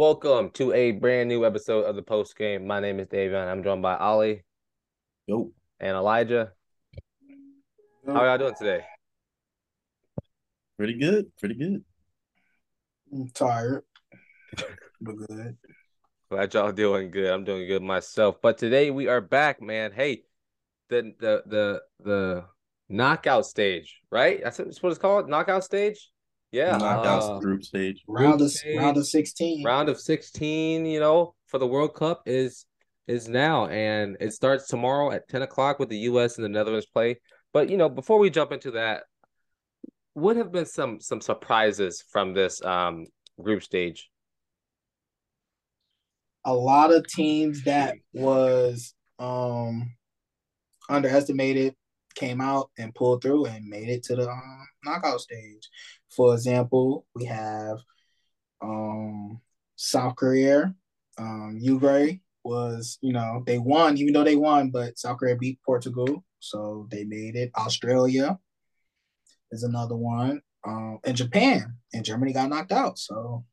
Welcome to a brand new episode of the post game. My name is Davion. And I'm joined by Ollie Yo. and Elijah. How are y'all doing today? Pretty good. Pretty good. I'm tired, but good. Glad y'all doing good. I'm doing good myself. But today we are back, man. Hey, the the the the knockout stage, right? That's what it's called. Knockout stage. Yeah. Knockout uh, group stage. Round of stage, round of sixteen. round of 16 you know for the world cup is is now and it starts tomorrow at 10 o'clock with the us and the netherlands play but you know before we jump into that what have been some some surprises from this um group stage A lot of teams that was um underestimated came out and pulled through and made it to the um, knockout stage. For example, we have um South Korea. Um Uruguay was, you know, they won, even though they won, but South Korea beat Portugal, so they made it. Australia is another one. Um and Japan and Germany got knocked out. So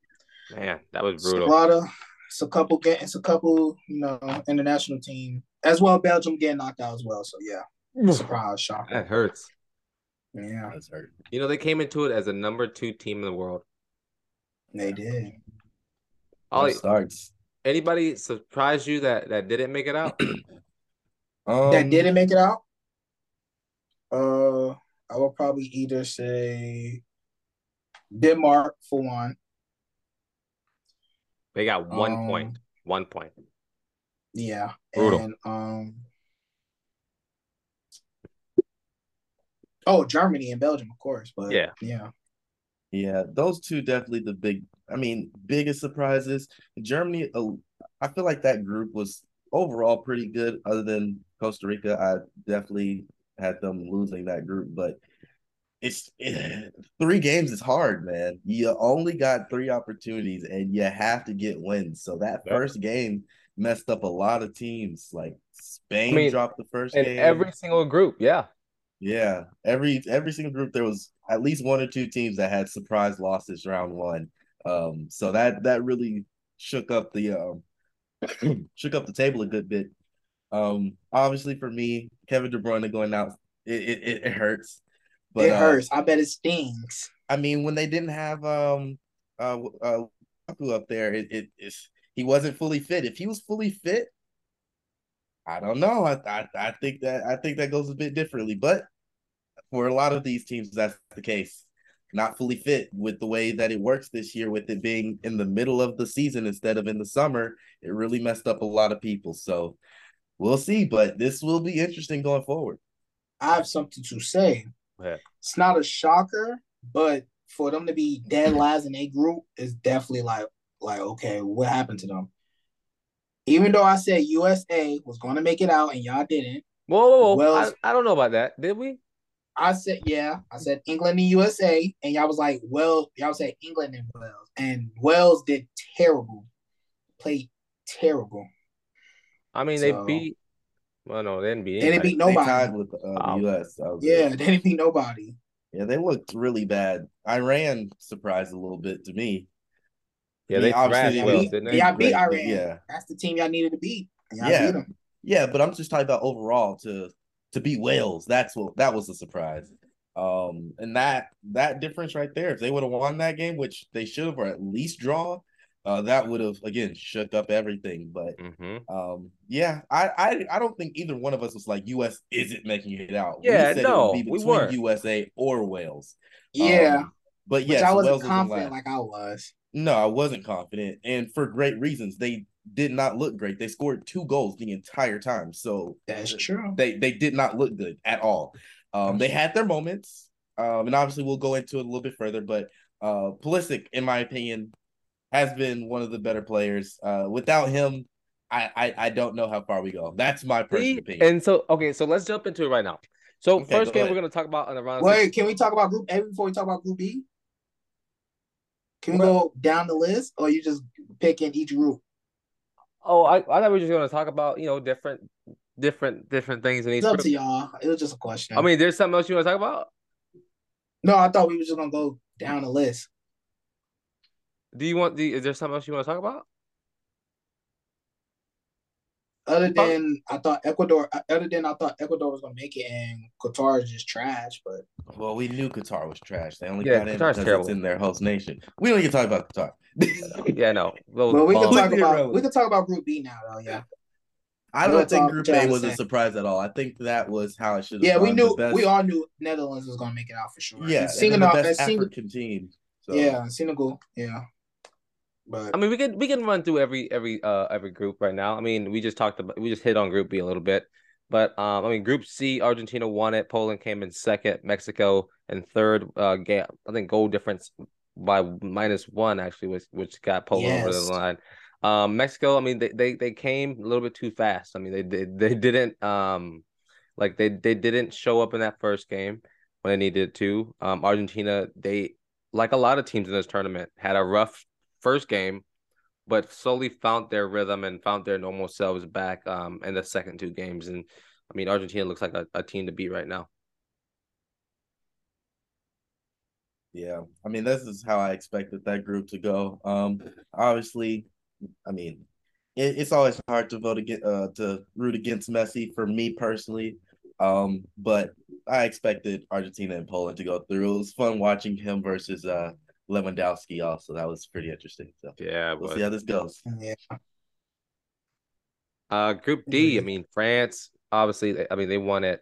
man that was it's a brutal lot of it's a couple get it's a couple, you know, international team as well. Belgium getting knocked out as well. So yeah, surprise, shock. that hurts Yeah, That's hurt. you know they came into it as a number two team in the world they did. Ollie, starts. anybody surprised you that that didn't make it out Um, that didn't make it out. Uh, I would probably either say Denmark for one. they got one Um, point one point Yeah, Brutal. and um. Oh, Germany and Belgium, of course, but Yeah. yeah, Yeah, those two definitely the big. I mean, biggest surprises. Germany. Uh, I feel like that group was overall pretty good. Other than Costa Rica, I definitely had them losing that group. But it's three games is hard, man. You only got three opportunities, and you have to get wins. So that Yep. first game messed up a lot of teams. Like Spain I mean, dropped the first in game. every single group yeah Yeah, every every single group there was at least one or two teams that had surprise losses round one. Um, so that that really shook up the um shook up the table a good bit. Um, obviously for me, Kevin De Bruyne going out, it it, it hurts. But it uh, hurts. I bet it stings. I mean, when they didn't have um uh uh up there, it it it's, he wasn't fully fit. If he was fully fit, I don't know. I, I I think that I think that goes a bit differently. But for a lot of these teams, that's the case. Not fully fit with the way that it works this year, with it being in the middle of the season instead of in the summer, it really messed up a lot of people. So we'll see. But this will be interesting going forward. I have something to say. Yeah. It's not a shocker, but for them to be dead last in a group is definitely like like okay, what happened to them? Even though I said USA was going to make it out and y'all didn't, whoa, whoa, whoa. Wales- I, I don't know about that did we I said yeah. I said England and USA, and y'all was like, well, y'all said England and Wales, and Wales did terrible, played terrible. I mean, So- they beat. Well, no, they didn't beat. They didn't anybody. beat They nobody. tied with uh, Wow. the U.S. That was it. Yeah, they didn't beat nobody. Yeah, they looked really bad. Iran surprised a little bit to me. Yeah, I they mean, obviously thrashed they Wales, beat- didn't they? Y'all beat Great, Iran. yeah. That's the team y'all needed to beat. Y'all Yeah. beat them. Yeah, but I'm just talking about overall to to beat Wales. That's what that was a surprise. Um, and that that difference right there, if they would have won that game, which they should have, or at least draw, uh, that would have again shook up everything. But hmm um, yeah, I, I I don't think either one of us was like US isn't making it out. Yeah, said no, it would be we between weren't. USA or Wales. Yeah, Um, but which yes, I wasn't Wales was in confident last. like I was. No, I wasn't confident, and for great reasons. They did not look great. They scored two goals the entire time, so That's true. they they did not look good at all. Um, they had their moments, um, and obviously we'll go into it a little bit further. But uh, Pulisic, in my opinion, has been one of the better players. Uh, without him, I, I I don't know how far we go. That's my personal See? opinion. And so, okay, so let's jump into it right now. So, Okay, first go game ahead. we're going to talk about on the round. Wait, can we talk about Group A before we talk about Group B? Can we go down the list, or you just picking each group? Oh, I, I thought we were just going to talk about you know different, different, different things in each. It's up group. to y'all. It was just a question. I mean, there's something else you want to talk about? no, I thought we were just gonna go down the list. Do you want the? Is there something else you want to talk about? Other than I thought Ecuador, uh, other than I thought Ecuador was gonna make it, and Qatar is just trash. But Well, we knew Qatar was trash. They only Yeah, got in Qatar's because terrible. it's in their host nation. We don't even talk about Qatar. Yeah, no. Those well, we can talk about we can talk about Group B now, though. Yeah, I don't think Group try A to was a surprise at all. I think that was how it should have yeah, we knew best- we all knew Netherlands was gonna make it out for sure. yeah, and and Senegal, the and best Senegal, African team. So. yeah, Senegal, yeah. But I mean, we can we can run through every every uh every group right now. I mean, we just talked about we just hit on Group B a little bit, but um, I mean, Group C, Argentina won it. Poland came in second. Mexico in third. Uh, ga- I think goal difference by minus one actually was which got Poland over the line. Um, Mexico, I mean, they, they they came a little bit too fast. I mean, they they, they didn't um like they they didn't show up in that first game when they needed to. Um, Argentina, they like a lot of teams in this tournament had a rough first game, but slowly found their rhythm and found their normal selves back um in the second two games. And I mean, Argentina looks like a, a team to beat right now. Yeah, I mean, this is how I expected that group to go. Um, obviously, I mean, it, it's always hard to vote against, uh, to root against Messi for me personally. Um, but I expected Argentina and Poland to go through. It was fun watching him versus uh Lewandowski. Also, that was pretty interesting. So Yeah, we'll but see how this goes. yeah, uh, Group D, I mean, France. Obviously, they, I mean, they won it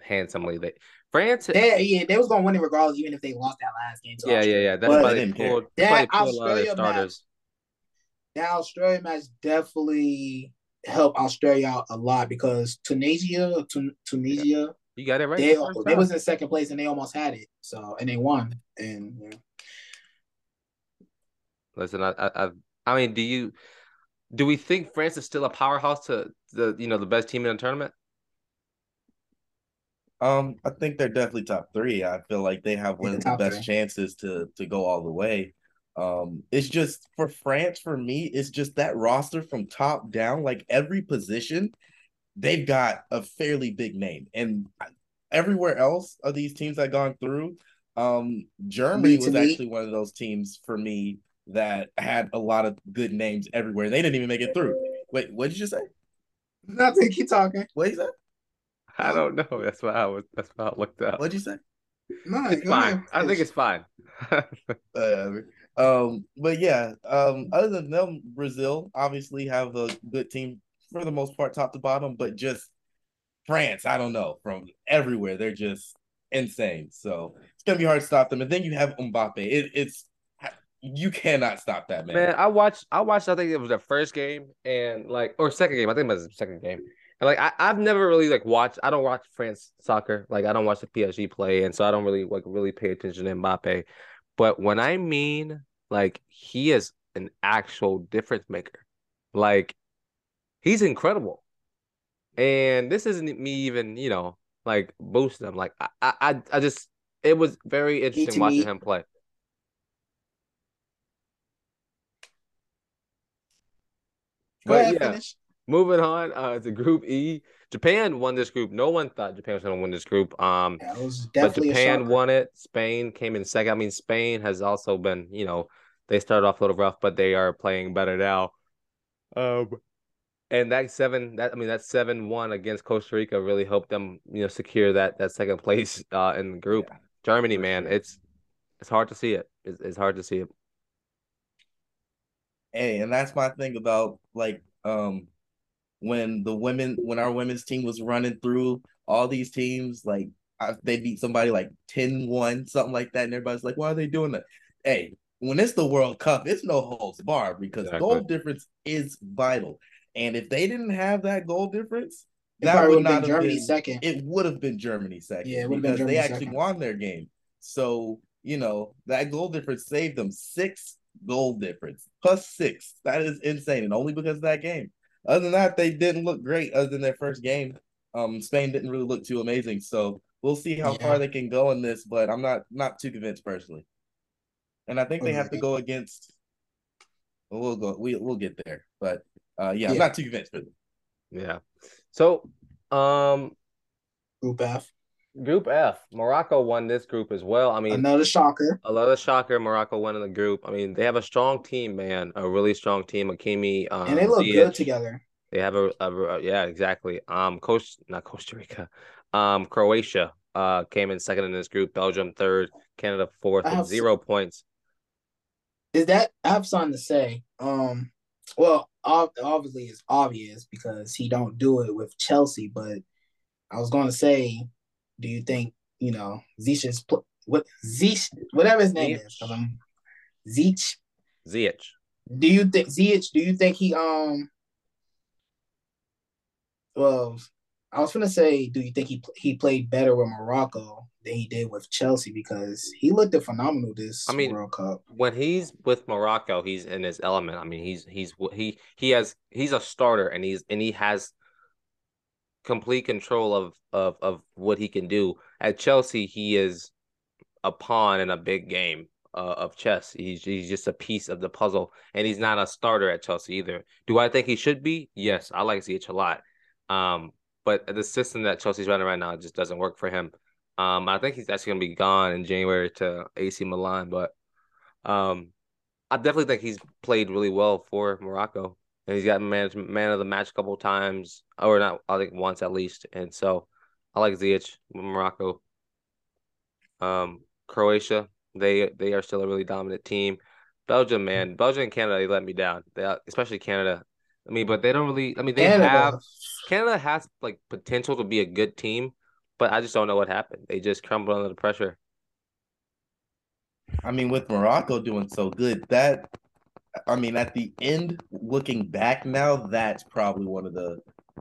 handsomely. They France. they, yeah, they was gonna win it regardless, even if they lost that last game. To Yeah, yeah, Australia. yeah. That's But why they they didn't care. pulled. That's they That pulled a lot of their Australia match- that Australia match definitely helped Australia out a lot because Tunisia, Tun- Tunisia, You got it right. they the they was in second place and they almost had it. So and they won. And yeah. Listen, I, I, I, I mean, do you, do we think France is still a powerhouse to the, you know, the best team in the tournament? Um, I think they're definitely top three. I feel like they have one of the best three. chances to to go all the way. Um, it's just for France, for me, it's just that roster from top down, like every position, they've got a fairly big name. And everywhere else of these teams that gone through, um, Germany was actually one of those teams for me that had a lot of good names everywhere. They didn't even make it through. Wait, what did you say? Nothing, keep talking. What did you say? I don't know. That's what I was. That's what I looked up. What'd you say? No, It's go fine. ahead. I think it's fine. whatever. Um, but yeah, um, other than them, Brazil obviously have a good team for the most part, top to bottom, but just France, I don't know, from everywhere, they're just insane. So it's gonna be hard to stop them. And then you have Mbappe. It, it's you cannot stop that man. Man, I watched. I watched. I think it was the first game and like or second game. I think it was the second game. And like I, I've never really like watched. I don't watch France soccer. Like I don't watch the PSG play, and so I don't really like really pay attention to Mbappe. But when I mean like he is an actual difference maker, like he's incredible. And this isn't me even you know like boosting him. Like I I I just it was very interesting watching me- him play. Go But ahead, yeah. finish. Moving on uh, to Group E, Japan won this group. No one thought Japan was going to win this group. Um, Yeah, but Japan won it. Spain came in second. I mean, Spain has also been, you know, they started off a little rough, but they are playing better now. Um, and that seven, that I mean, that seven one against Costa Rica really helped them, you know, secure that that second place uh in the group. Yeah, Germany, man, sure. it's it's hard to see it. It's, it's hard to see it. Hey, and that's my thing about like um when the women when our women's team was running through all these teams, like I, they beat somebody like 10-1, something like that, and everybody's like, why are they doing that? Hey, when it's the World Cup, it's no holds barred because Exactly. goal difference is vital. And if they didn't have that goal difference, It that would would have not been have Germany been second. it would have been Germany second Yeah, it would have been because they actually second. won their game. So, you know, that goal difference saved them six goal difference plus six. That is insane. And only because of that game. Other than that, they didn't look great other than their first game. Um, Spain didn't really look too amazing. So we'll see how Yeah. far they can go in this, but I'm not not too convinced personally. And I think they have to go against well, we'll go we we'll get there. But uh yeah, I'm not too convinced for them. Yeah. So, um, Group F. Group F, Morocco won this group as well. I mean, Another shocker. another shocker. Morocco won in the group. I mean, they have a strong team, man. A really strong team. Hakimi, um, and they look Ziyech. good together. They have a, a, a- yeah, exactly. Um, Coast not Costa Rica, um, Croatia uh came in second in this group. Belgium third, Canada fourth I have- zero points. Is that I have something to say. Um, well, ob- obviously it's obvious because he don't do it with Chelsea. But I was going to say, do you think you know Ziyech's pl- what Ziyech whatever his name is? 'cause I'm Ziyech. Ziyech. Do you think Ziyech? Do you think he um? Well, I was gonna say, do you think he he played better with Morocco than he did with Chelsea because he looked phenomenal this I mean, World Cup. When he's with Morocco, he's in his element. I mean, he's he's he he has he's a starter and he's and he has complete control of of of what he can do. At Chelsea, he is a pawn in a big game uh, of chess. He's he's just a piece of the puzzle, and he's not a starter at Chelsea either. Do I think he should be? Yes, I like Ziyech a lot. Um, but the system that Chelsea's running right now just doesn't work for him. Um, I think he's actually gonna be gone in January to AC Milan, but um, I definitely think he's played really well for Morocco, and he's got man man of the match a couple times, or not, I think once at least. And so, I like Ziyech Morocco. Um, Croatia, they they are still a really dominant team. Belgium, man, Belgium and Canada, they let me down. They especially Canada. I mean, but they don't really. I mean, they Canada. have Canada has like potential to be a good team, but I just don't know what happened. They just crumbled under the pressure. I mean, with Morocco doing so good, that I mean, at the end, looking back now, that's probably one of the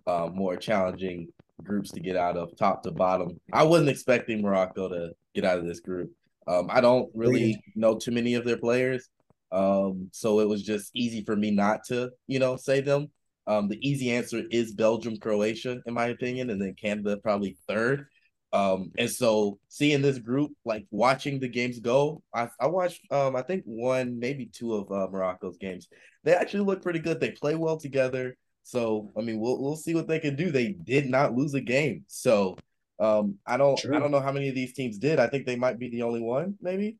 uh, more challenging groups to get out of, top to bottom. I wasn't expecting Morocco to get out of this group. Um, I don't really know too many of their players, um, so it was just easy for me not to, you know, say them. Um, the easy answer is Belgium, Croatia, in my opinion, and then Canada probably third. Um, and so seeing this group, like watching the games go, I, I watched um I think one, maybe two of uh, Morocco's games. They actually look pretty good. They play well together. So I mean we'll we'll see what they can do. They did not lose a game. So um I don't True. I don't know how many of these teams did. I think they might be the only one, maybe.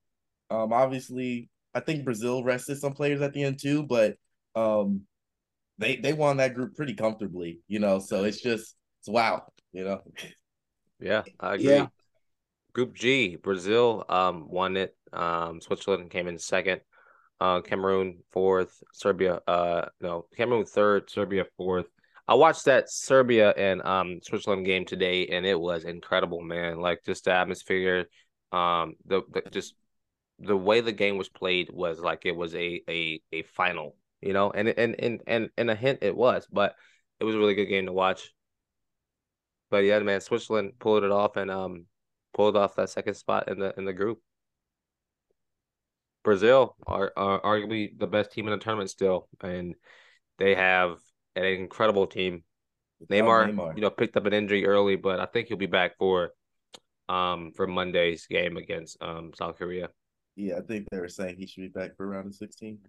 Um obviously I think Brazil rested some players at the end too, but um they they won that group pretty comfortably, you know. So it's just it's wow, you know. Yeah, I agree. Yeah. Group G, Brazil um won it. Um, Switzerland came in second. Uh, Cameroon fourth. Serbia, uh, no, Cameroon third. Serbia fourth. I watched that Serbia and um Switzerland game today, and it was incredible, man. Like just the atmosphere, um, the, the just the way the game was played was like it was a a a final, you know, and and and and and a hint it was, but it was a really good game to watch. But yeah, man, Switzerland pulled it off and um pulled off that second spot in the in the group. Brazil are, are arguably the best team in the tournament still, and they have an incredible team. Neymar, Neymar. you know, picked up an injury early, but I think he'll be back for um for Monday's game against um South Korea. Yeah, I think they were saying he should be back for round of 16.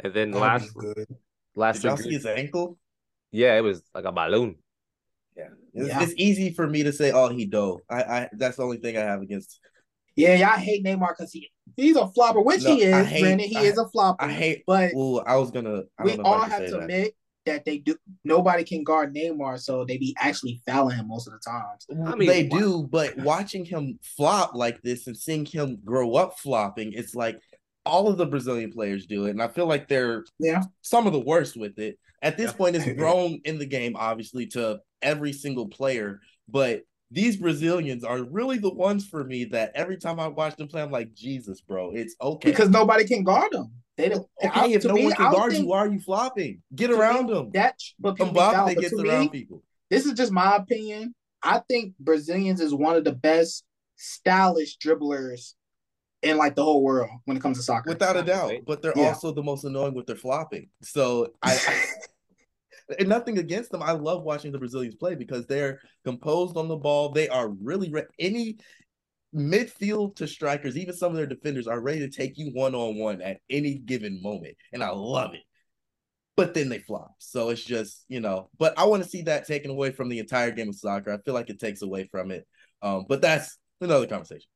And then That'd last be good. last Did y'all see his ankle? yeah, it was like a balloon. Yeah. It's, Yeah. it's easy for me to say, oh, he dove. I, I that's the only thing I have against. Yeah, y'all hate Neymar because he he's a flopper, which No, he is. I hate- Granted, he I- is a flopper. I hate. but Well, I was gonna. I we don't know if I all have to that. admit that they do. Nobody can guard Neymar, so they be actually fouling him most of the times. I mean, they wha- do, but watching him flop like this and seeing him grow up flopping, it's like all of the Brazilian players do it, and I feel like they're Yeah, some of the worst with it. At this Yeah. point, it's grown in the game, obviously, to every single player. But these Brazilians are really the ones for me that every time I watch them play, I'm like, Jesus, bro, it's okay. because nobody can guard them. They don't. okay, I- if to no me, one I can don't guard think you, why are you flopping? Get to me, around them. That, but people be Mbappe but gets to around me, people. this is just my opinion. I think Brazilians is one of the best stylish dribblers in like the whole world when it comes to soccer. Without a doubt. But they're Yeah. also the most annoying with their flopping. So I, I and nothing against them. I love watching the Brazilians play because they're composed on the ball. They are really re- any midfield to strikers, even some of their defenders are ready to take you one on one at any given moment. And I love it. But then they flop. So it's just, you know, but I want to see that taken away from the entire game of soccer. I feel like it takes away from it. Um, but that's another conversation.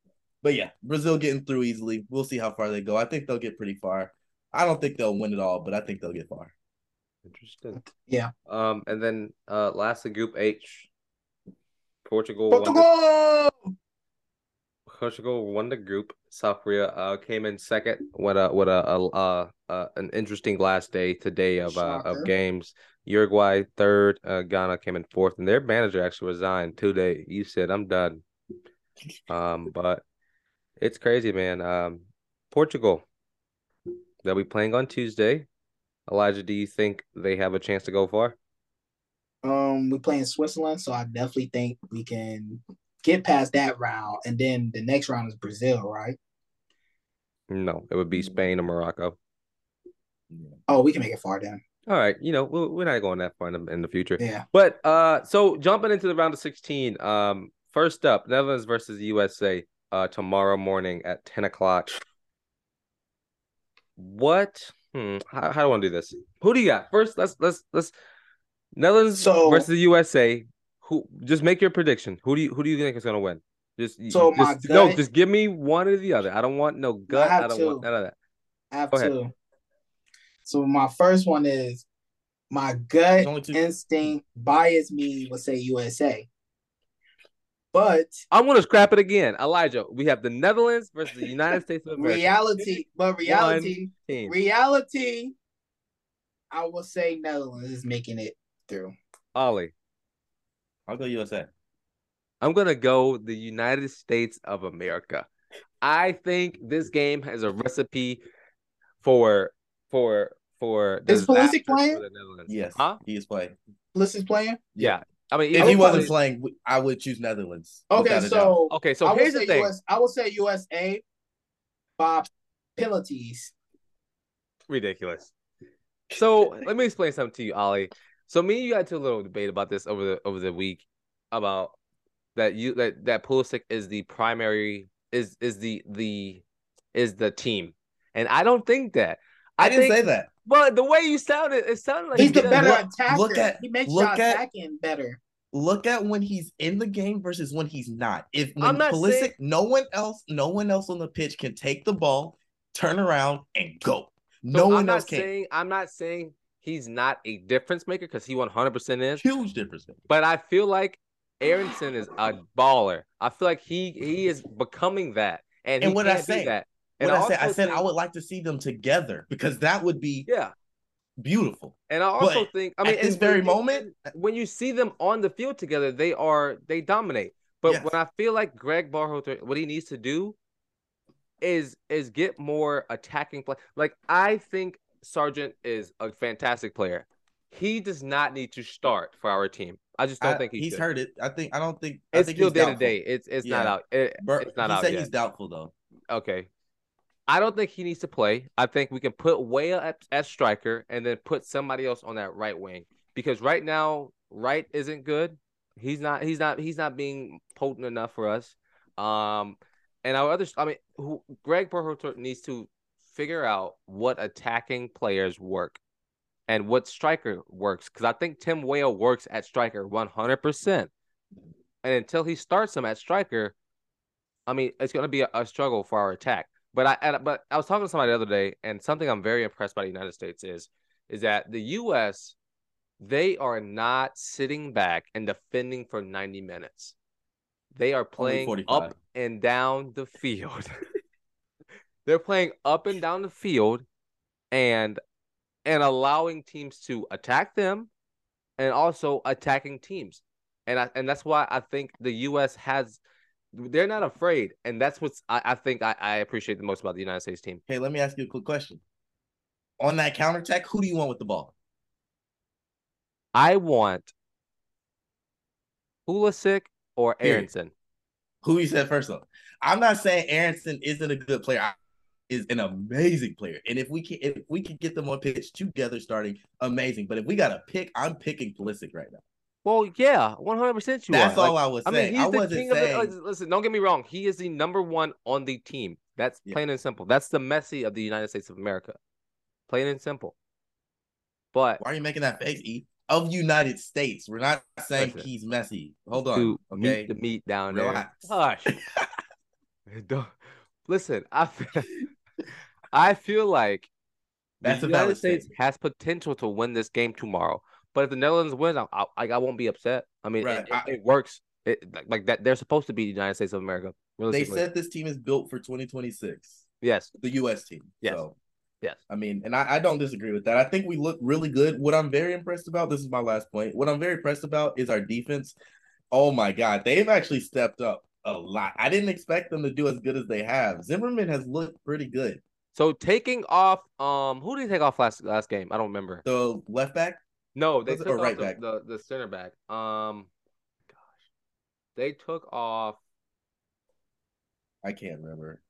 But yeah, Brazil getting through easily. We'll see how far they go. I think they'll get pretty far. I don't think they'll win it all, but I think they'll get far. Interesting. Yeah. Um, and then uh, lastly, Group H, Portugal. won the- Portugal. Portugal won the group. South Korea uh, came in second with a with a, a, uh uh an interesting last day today of uh, of games. Uruguay third, uh, Ghana came in fourth, and their manager actually resigned today. You said I'm done. Um, but it's crazy, man. Um, Portugal, they'll be playing on Tuesday. Elijah, do you think they have a chance to go far? Um, we play in Switzerland, so I definitely think we can get past that round, and then the next round is Brazil, right? No, it would be Spain or Morocco. Oh, we can make it far then. All right, you know we're, not going that far in the, future. Yeah. But uh, so jumping into the round of 16, um, first up, Netherlands versus USA, uh, tomorrow morning at 10 o'clock. What? Hmm, how, how do I want to do this? Who do you got? First, let's let's let's Netherlands So- versus the USA. Who? Just make your prediction. Who do you who do you think is gonna win? Just So just, my no, just give me one or the other. I don't want no gut. I, have don't two. want none of that. I have Go ahead. two. So my first one is my gut There's only two. instinct bias me would say USA. But I'm gonna scrap it again, Elijah. We have the Netherlands versus the United States of America. reality, but reality, reality, I will say Netherlands is making it through. Ollie. I'll go USA. I'm gonna go the United States of America. I think this game has a recipe for for for Is disaster Pulisic playing? for the Netherlands. Yes, Huh? he is playing. Bliss is playing. Yeah. I mean, If even he wasn't Pulisic- playing, I would choose Netherlands. Okay, without a doubt. so Okay, so I will here's say the thing. US, I will say USA by penalties. Ridiculous. So let me explain something to you, Ollie. So me and you got into a little debate about this over the over the week about that you that that Pulisic is the primary is is the the is the team, and I don't think that. I didn't think, say that. But the way you sounded, it it sounded like He's the you better Look- attacker. look at- he makes look at- attacking better. Look at when he's in the game versus when he's not. If when I'm not Pulisic, saying- no one else, no one else on the pitch can take the ball, turn around, and go. No So No I'm one not else can. saying I'm not saying he's not a difference maker because he 100 percent is. Huge difference. man. But I feel like Aaronson is a baller. I feel like he he is becoming that, and, And he what I can't be say? that. What And I said, I said think- I would like to see them together because that would be yeah. beautiful. And I also But think I mean At this very and- moment, when you see them on the field together, they are they dominate. But Yes. when I feel like Greg Berhalter, what he needs to do is is get more attacking play. Like I think Sargent is a fantastic player. He does not need to start for our team. I just don't I- think he he's should. heard it. I think I don't think I It's think still he's day to day. It's it's not out. It- Bur- it's not he out said yet. he's doubtful though. Okay. I don't think he needs to play. I think we can put Weah at, at striker and then put somebody else on that right wing. Because right now, right isn't good. He's not he's not he's not being potent enough for us. Um and our other I mean who Greg Berhalter needs to figure out what attacking players work and what striker works. Because I think Tim Weah works at striker 100%. And until he starts him at striker, I mean, it's going to be a, a struggle for our attack. But I but I was talking to somebody the other day, and something I'm very impressed by the United States is is that the U.S. they are not sitting back and defending for 90 minutes. They are playing up and down the field. They're playing up and down the field, and and allowing teams to attack them, and also attacking teams. And I and that's why I think the U.S. has they're not afraid, and that's what's I, I think I, I appreciate the most about the United States team. Okay, let me ask you a quick question. On that counterattack, who do you want with the ball? I want Pulisic or. Aaronson. Who you said first though? I'm not saying Aaronson isn't a good player. I- Is an amazing player, and if we can, if we can get them on pitch together, starting amazing. But if we got to pick, I'm picking Pulisic right now. Well, yeah, one hundred percent. You That's are. all Like, I was I mean, he's I the wasn't king of uh, saying. the. Listen, don't get me wrong. He is the number one on the team. That's Yeah. plain and simple. That's the Messi of the United States of America. Plain and simple. But Why are you making that face, E? of United States. We're not saying Listen. he's Messi. Hold on. to Okay. meet the meat down Relax. there. Hush. Don't listen. I feel, I feel like That's the United States statement. has potential to win this game tomorrow. But if the Netherlands wins, I, I, I won't be upset. I mean, Right. it, it- it works. It like, that. They're supposed to be the United States of America. They said this team is built for 2026. yes, The US team. Yes. So yes. I mean, and I, I don't disagree with that. I think we look really good. What I'm very impressed about, this is my last point. What I'm very impressed about is our defense. Oh my God, they've actually stepped up a lot. I didn't expect them to do as good as they have. Zimmerman has looked pretty good. So taking off, um, who did they take off last last game? I don't remember. The left back, No, they Was took or off right the, back? the the center back. Um, gosh, they took off. I can't remember.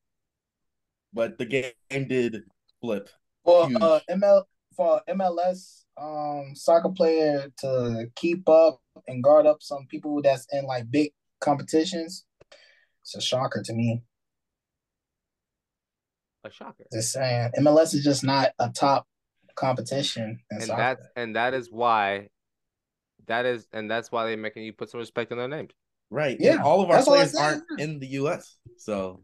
But the game did flip. For Huge. uh ML for MLS um soccer player to keep up and guard up some people that's in like big competitions, it's a shocker to me. A shocker. Just saying, MLS is just not a top competition. And soccer. that's and that is why that is and that's why they're making you put some respect on their names. Right. Yeah, And all of our that's all I players aren't in the US. So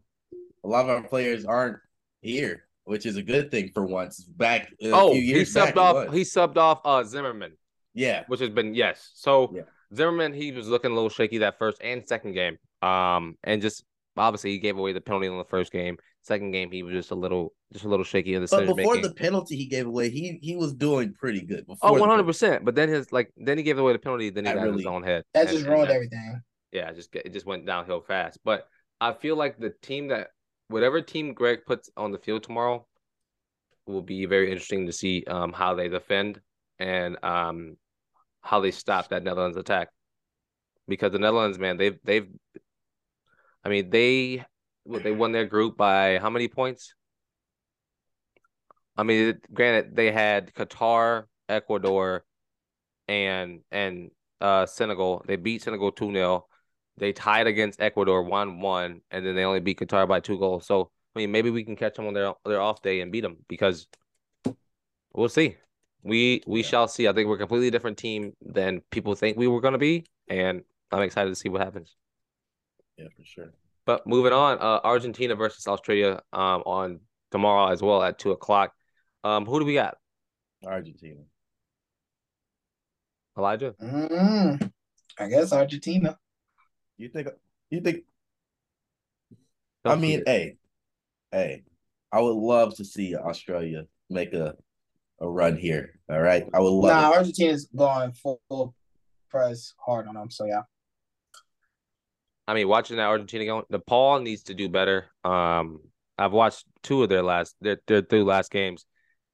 a lot of our players aren't here, which is a good thing for once. Back a oh, few he years back, subbed it off. He subbed off uh Zimmerman, yeah. which has been yes. So Yeah. Zimmerman, he was looking a little shaky that first and second game. Um, and just obviously he gave away the penalty in the first game. Second game, he was just a little just a little shaky in the But before making. the penalty he gave away, he he was doing pretty good. Before Oh, one hundred penalty. percent. But then his like then he gave away the penalty. Then he That got in his own head. that And- just ruined that- everything. yeah, it just it just went downhill fast. But I feel like the team that whatever team Greg puts on the field tomorrow will be very interesting to see um how they defend and um how they stop that Netherlands attack. Because the Netherlands, man, they've they've I mean they what, they won their group by how many points? I mean, granted, they had Qatar, Ecuador, and and uh Senegal. They beat Senegal 2-0. They tied against Ecuador 1-1 and then they only beat Qatar by two goals. So, I mean, maybe we can catch them on their their off day and beat them because we'll see. We we Yeah. shall see. I think we're a completely different team than people think we were going to be and I'm excited to see what happens. Yeah, for sure. But moving on, uh, Argentina versus Australia um, on tomorrow as well at two o'clock. Um, who do we got? Argentina. Elijah. Mm, I guess Argentina. You think you think I Don't mean, forget. hey, hey, I would love to see Australia make a a run here. All right. I would love Nah, it. Argentina's going full press hard on them. So yeah. I mean, watching that Argentina game, De Paul needs to do better. Um, I've watched two of their last their their two last games,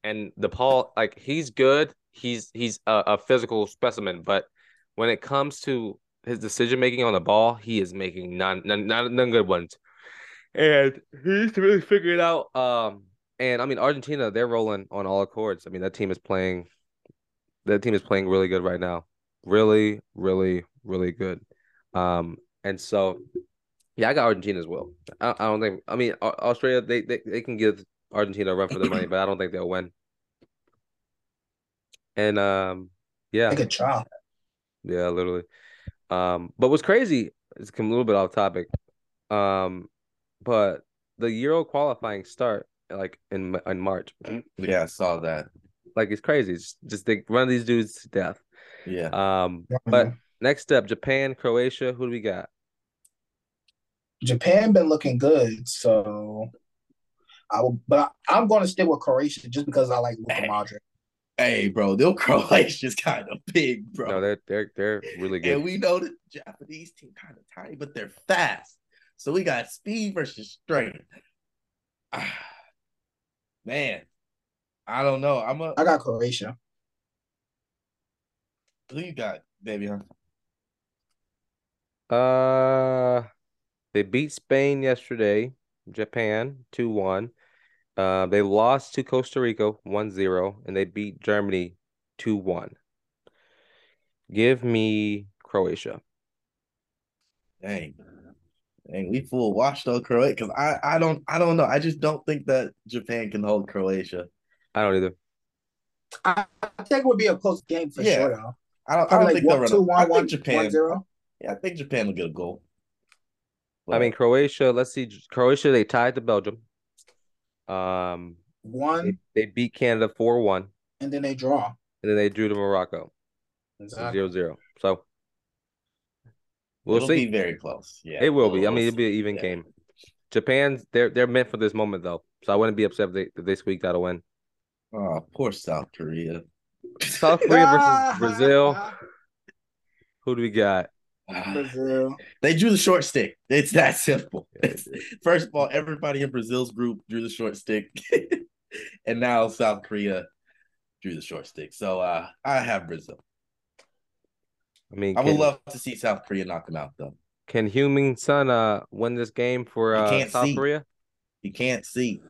and De Paul like he's good. He's he's a, a physical specimen, but when it comes to his decision making on the ball, he is making none none none, none good ones, and he needs to really figure it out. Um, and I mean Argentina, they're rolling on all accords. I mean that team is playing, that team is playing really good right now, really, really, really good. Um, and so, yeah, I got Argentina as well. I, I don't think. I mean, Australia they, they they can give Argentina a run for their money, but I don't think they'll win. And um, yeah, They could try. yeah, literally. Um, but what's crazy is come a little bit off topic. Um, but the Euro qualifying start like in in March. Yeah, I saw that. Like it's crazy. It's just they run these dudes to death. Yeah. Um, but next up, Japan, Croatia. Who do we got? Japan been looking good, so I will. But I, I'm going to stick with Croatia just because I like Luka Modric. Hey, bro, them Croatia's kind of big, bro. No, they're they're they're really good. and we know the Japanese team kind of tiny, but they're fast. So we got speed versus strength. Ah, man, I don't know. I'm a I got Croatia. who you got, baby? Huh? Uh, they beat Spain yesterday, Japan 2-1. Uh, they lost to Costa Rica 1-0, and they beat Germany 2-1. Give me Croatia. Dang. Dang, we full washed on Croatia because I, I don't I don't know. I just don't think that Japan can hold Croatia. I don't either. I, I think it would be a close game for Yeah. sure. Though. I don't. I don't like think they'll one, run. Two, one, I think one, Japan. one, zero. Yeah, I think Japan will get a goal. I mean, Croatia. Let's see, Croatia. They tied to Belgium. Um, One, they beat Canada four one, and then they draw. and then they drew to Morocco Exactly. zero zero. So we'll it'll see. be very close. Yeah, It will be. I mean, it'll be an even Yeah. game. Japan's they're they're meant for this moment though, so I wouldn't be upset if they if they squeaked out a win. Oh, poor South Korea. South Korea versus Brazil. Who do we got? Brazil. They drew the short stick. It's that simple. Yeah, It's- First of all, everybody in Brazil's group drew the short stick, and now South Korea drew the short stick. So uh, I have Brazil. I mean, I would can, love to see South Korea knock them out, though. can Heung-min Son uh win this game for He uh can't South see. Korea? He can't see.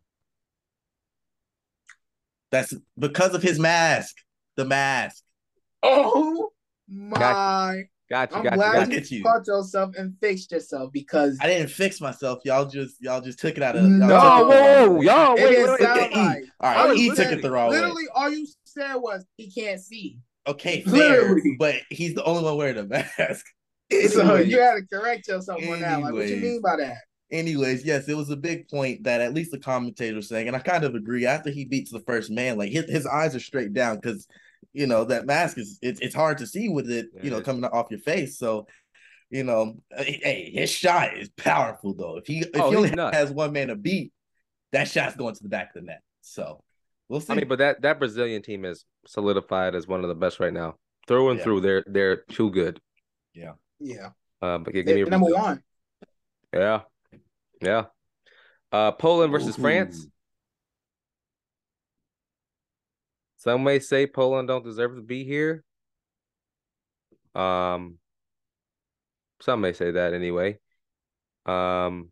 That's because of his mask. The mask. Oh my! Got you, I'm got you, glad got Look you you. at you. caught yourself and fixed yourself because I didn't fix myself. Y'all just y'all just took it out of. No, y'all took it whoa, way. y'all, it wait, didn't wait, wait. sound Okay, E. right. All I right, was E took literally- it the wrong way. Literally, all you said was he can't see. Okay, fair, Literally. but he's the only one wearing a mask. So you had to correct yourself on that. Like, what you mean by that? Anyways, yes, it was a big point that at least the commentator was saying, and I kind of agree. After he beats the first man, like his, his eyes are straight down because you know that mask is it's it's hard to see with it, you know, coming off your face. So, you know, uh, hey, his shot is powerful though. If he if Oh, he only nuts. has one man to beat, that shot's going to the back of the net. So we'll see. I mean, but that that Brazilian team is solidified as one of the best right now. Through and Yeah. through, they're they're too good. Yeah, yeah Uh, but yeah, give me They're number one. Yeah, yeah. Uh, Poland versus France. Ooh. Some may say Poland don't deserve to be here. Um, some may say that anyway. Um,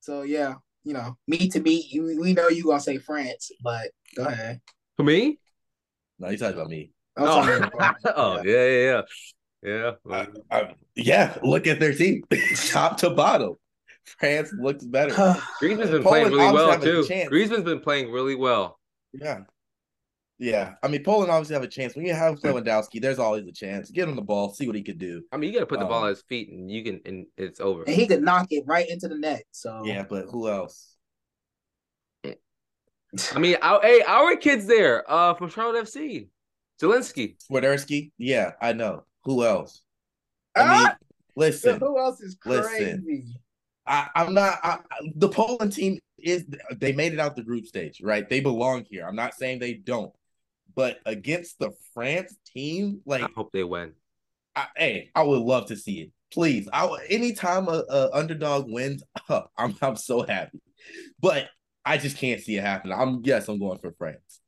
So yeah, you know, me to beat you. We know you gonna say France, but go ahead. for me. No, you talking about me. Oh, oh yeah, yeah, yeah, yeah. I, I, yeah, look at their team, top to bottom. France looks better. Griezmann's been Poland playing really well too. chance. Griezmann's been playing really well. Yeah. Yeah. I mean, Poland obviously have a chance. When you have Lewandowski, there's always a chance. Get him the ball, see what he could do. I mean, you got to put the ball Um, at his feet, and you can, and it's over. and he could knock it right into the net. So Yeah, but who else? I mean, our, hey, our kid's there. Uh, from Charlotte FC, Zelensky. Swiderski? Yeah, I know. Who else? I mean, Ah, so listen, who else is listen. crazy? I, I'm not. I, I- the Poland team is. They made it out the group stage, right? They belong here. I'm not saying they don't, but against the France team, like I hope they win. I, hey, I would love to see it. Please, I would- anytime a, a underdog wins, I'm I'm so happy. But I just can't see it happen. I'm yes, I'm going for France.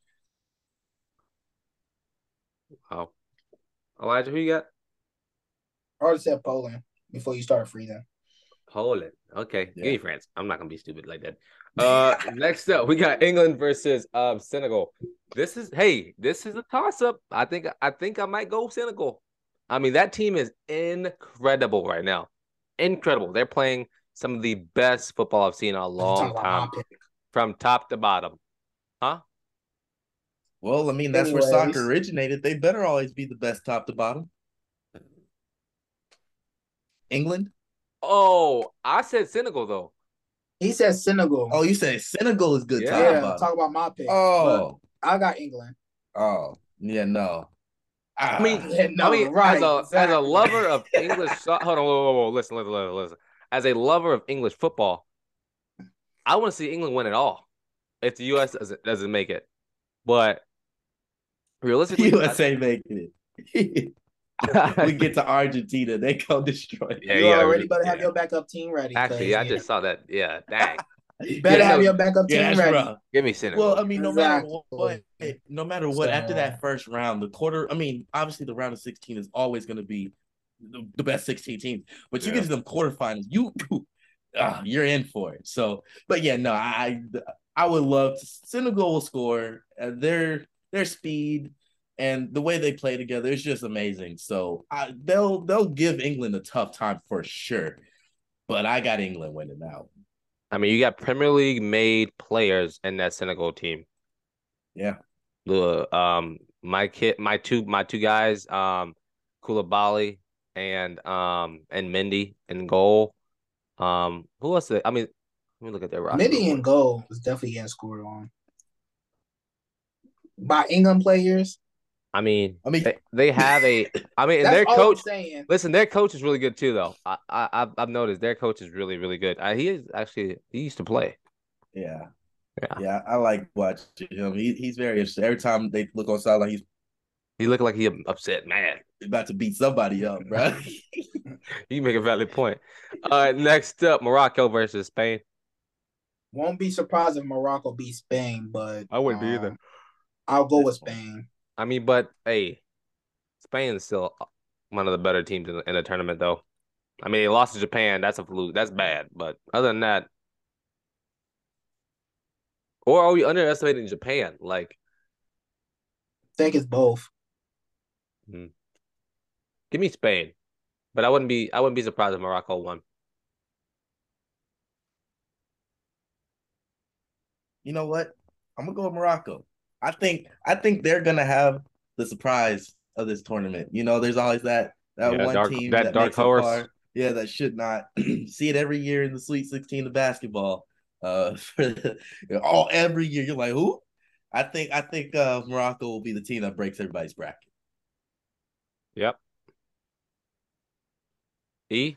Wow. Elijah, who you got? I already said Poland before you started freezing. Poland. Okay, Yeah. give me France. I'm not gonna be stupid like that. Uh, next up, we got England versus um Senegal. This is hey, this is a toss up. I think I think I might go Senegal. I mean, that team is incredible right now. Incredible. They're playing some of the best football I've seen in a long time, from top to bottom. Huh? Well, I mean, that's where soccer originated. They better always be the best top to bottom. England? Oh, I said Senegal though. He said Senegal. Oh, you said Senegal is good Yeah. top to yeah, talk about my pick. Oh, I got England. oh, yeah, no. Ah, I mean, Yeah, no, I mean, right, as a as a lover of English, so- hold on, whoa, whoa, whoa, listen, listen, listen, listen. As a lover of English football, I want to see England win it all. If the U.S. doesn't doesn't make it, but realistically, USA making it. we get to Argentina, they go destroy. Yeah, you yeah, already we- better have yeah. your backup team ready. actually, I yeah, just saw that. Yeah, dang. you better Yeah, have no, your backup team Yeah, ready. rough. Give me Senegal. Well, I mean, no matter what, no matter what, after that first round, the quarter, I mean, obviously the round of 16 is always going to be the, the best 16 teams, but you Yeah. get to them quarterfinals, you, ah, you're in for it. So, but yeah, no, I, I would love to, Senegal will score. Uh, their, their speed and the way they play together is just amazing. So I, they'll, they'll give England a tough time for sure, but I got England winning out. I mean, you got Premier League made players in that Senegal team. Yeah. The um my kid my two my two guys, um Koulibaly and um and Mendy in goal. Um who else? I mean, let me look at their roster. Mendy in goal was definitely getting scored on. By England players. I mean, I mean- they, they have a. I mean, That's their all coach. I'm saying. Listen, their coach is really good too, though. I, I I've- I've noticed their coach is really really good. Uh, he is actually he used to play. Yeah. Yeah. Yeah, I like watching him. He, he's very interesting. Every time they look on sideline, he's He looked like he upset man. about to beat somebody up, bro. You make a valid point. All right, next up, Morocco versus Spain. Won't be surprised if Morocco beat Spain, but I wouldn't be either. I'll go with. Spain. I mean, but hey, Spain is still one of the better teams in the, in the tournament, though. I mean, they lost to Japan. That's a fluke. That's bad. But other than that, or are we underestimating Japan? Like, I think it's both. Hmm. give me Spain, but I wouldn't be. I wouldn't be surprised if Morocco won. you know what? I'm gonna go with Morocco. I think I think they're gonna have the surprise of this tournament. You know, there's always that that Yeah, one dark- team that that, dark makes horse. far. Yeah, that should not see it every year in the Sweet 16 of basketball. Uh, for the, all every year, you're like, who? I think I think uh Morocco will be the team that breaks everybody's bracket. Yep. E,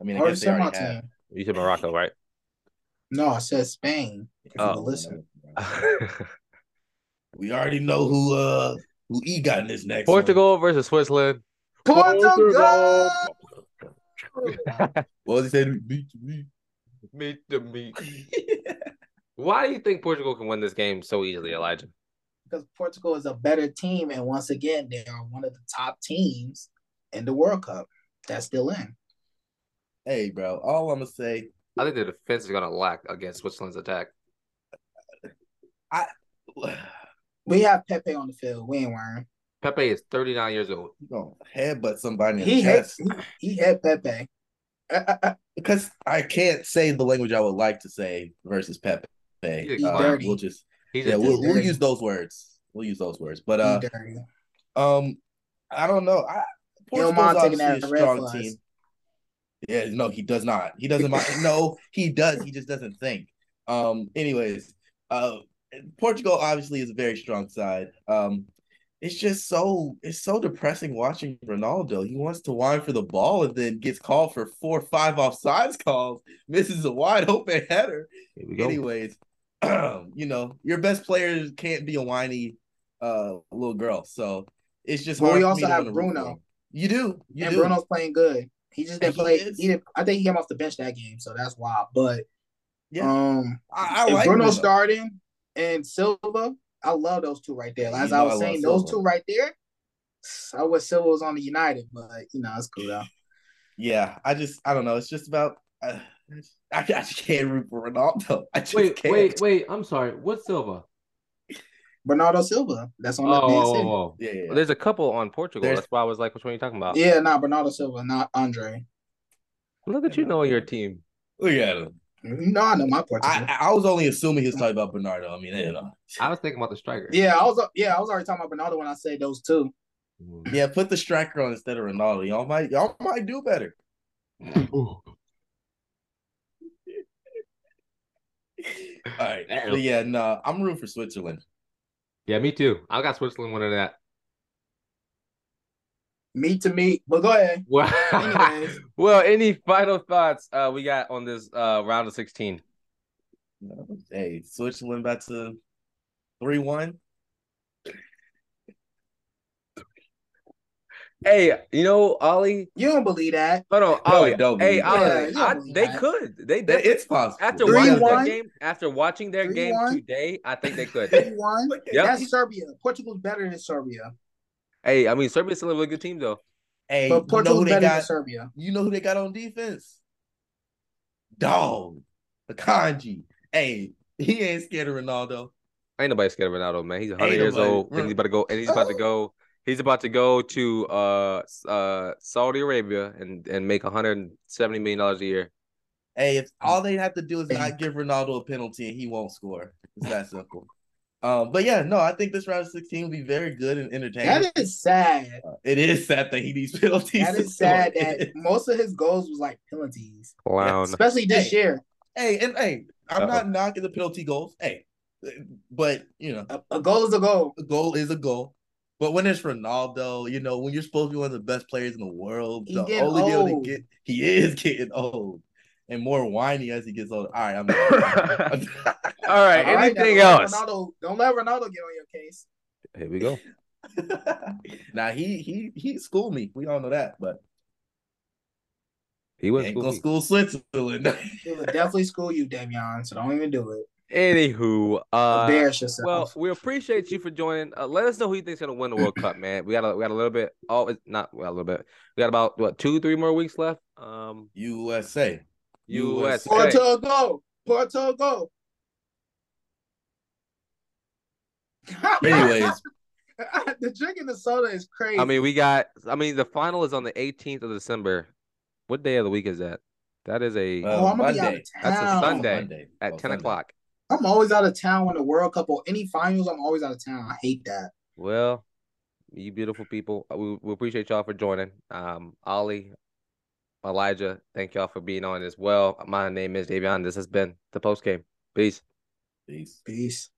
I mean, I Already guess they my already have. team. you said Morocco, right? No, I said Spain. If you Oh. Could listen. We already know who uh who E got in this next one. Portugal versus Switzerland. Portugal. Well, they said beat me. Meet the meet. Why do you think Portugal can win this game so easily, Elijah? because Portugal is a better team, and once again, they are one of the top teams in the World Cup. That's still in. hey, bro. All I'm gonna say, I think the defense is gonna lack against Switzerland's attack. We have Pepe on the field. We ain't worrying. Pepe is 39 years old. you gonna headbutt somebody in He the hit. chest. He, he hit Pepe. Uh, uh, because I can't say the language I would like to say versus Pepe. He's Uh, dirty. we'll just He's yeah, we'll, we'll use those words. We'll use those words. But uh, um, I don't know. I, He Portugal's mind taking obviously that a red strong team. Yeah, no, he does not. He doesn't mind. no, he does. He just doesn't think. Um, anyways, uh, Portugal obviously is a very strong side. Um, it's just so it's so depressing watching Ronaldo. He wants to whine for the ball and then gets called for four or five offsides calls, misses a wide open header. Here we go. Anyways, you know, your best players can't be a whiny uh little girl. So it's just But hard we also have wanna root for Bruno. him. You do. You and do. Bruno's playing good. He just didn't And he play. is. He didn't, I think he came off the bench that game, so that's why. But Yeah. um, I, I if like Bruno Bruno. starting and Silva, I love those two right there. As you I was I saying, those Silva. two right there. I wish Silva was on the United, but you know it's cool though. Yeah, I just I don't know. It's just about uh, I, I just can't root for Ronaldo. I just Wait, can't. wait, wait. I'm sorry. What's Silva? Bernardo Silva, that's on Oh, the Man oh, City. oh. Yeah, yeah, yeah. There's a couple on Portugal. There's- That's why I was like, which one are you talking about? Yeah, not Bernardo Silva, not Andre. Look at you know your team. Look at him. No, I know my Portugal. I I was only assuming he was talking about Bernardo. I mean, you know. I was thinking about the striker. yeah, I was. Yeah, I was already talking about Bernardo when I said those two. Mm. Yeah, put the striker on instead of Ronaldo. Y'all might y'all might do better. All right. Damn. But yeah, no, I'm rooting for Switzerland. Yeah, me too. I got Switzerland winning that. Meat to meat, but go ahead. Well, well, any final thoughts uh, we got on this uh, round of 16? Hey, Switzerland back to three one. Hey, you know, Ollie. You don't believe that? Hold on, No, Ollie. I don't hey, believe. Ollie. Yeah, you don't I, they that. could. They, That- they It's possible. after Three watching one? their game. After watching their Three game one? today, I think they could. Three one. Yep. That's Serbia. Portugal's better than Serbia, hey, I mean, Serbia's still a really good team, though. Hey, but you know Portugal's who they got? Serbia. You know who they got on defense? Dog, Akanji. Hey, he ain't scared of Ronaldo. Ain't nobody scared of Ronaldo, man. He's 100 Ain't years nobody. old, and he's about to go. And he's about to go. He's about to go to uh uh Saudi Arabia and and make 170 million dollars a year. Hey, if all they have to do is not give Ronaldo a penalty and he won't score. It's that simple. Um, but yeah, no, I think this round of 16 will be very good and entertaining. That is sad. Uh, it is sad that he needs penalties. That is sad that most of his goals was like penalties. Clown. Especially this Hey. year. Hey, and hey, I'm Uh-oh. not knocking the penalty goals. Hey, but you know, A, a goal is a goal. a goal is a goal. But when it's Ronaldo, you know, when you're supposed to be one of the best players in the world, He the getting only deal to get he is getting old and more whiny as he gets older. All right, I'm. All right. All right, anything now, else? Don't let, Ronaldo, don't let Ronaldo get on your case. Here we go. now he he he schooled me. We all know that, but He he went ain't school. gonna school Switzerland. He will definitely school you, Davion. So don't even do it. Anywho, uh, Embarrass yourself. well, we appreciate you for joining. Uh, let us know who you think's gonna win the World Cup, man. We got a we got a little bit. Oh, it's not well, a little bit. We got about what two, three more weeks left. Um, USA. USA. Portugal, Portugal. Anyways, the drinking the soda is crazy. I mean, we got. I mean, the final is on the 18th of December. What day of the week is that? That is a Uh, oh, I'm gonna be out Monday. of That's a town. Sunday. Monday. at Oh, 10 Sunday. o'clock. I'm always out of town when the World Cup or any finals. I'm always out of town. I hate that. Well, you beautiful people, we, we appreciate y'all for joining. Um, Ollie, Elijah, thank y'all for being on as well. My name is Davion. This has been the post game. Peace. Peace. Peace.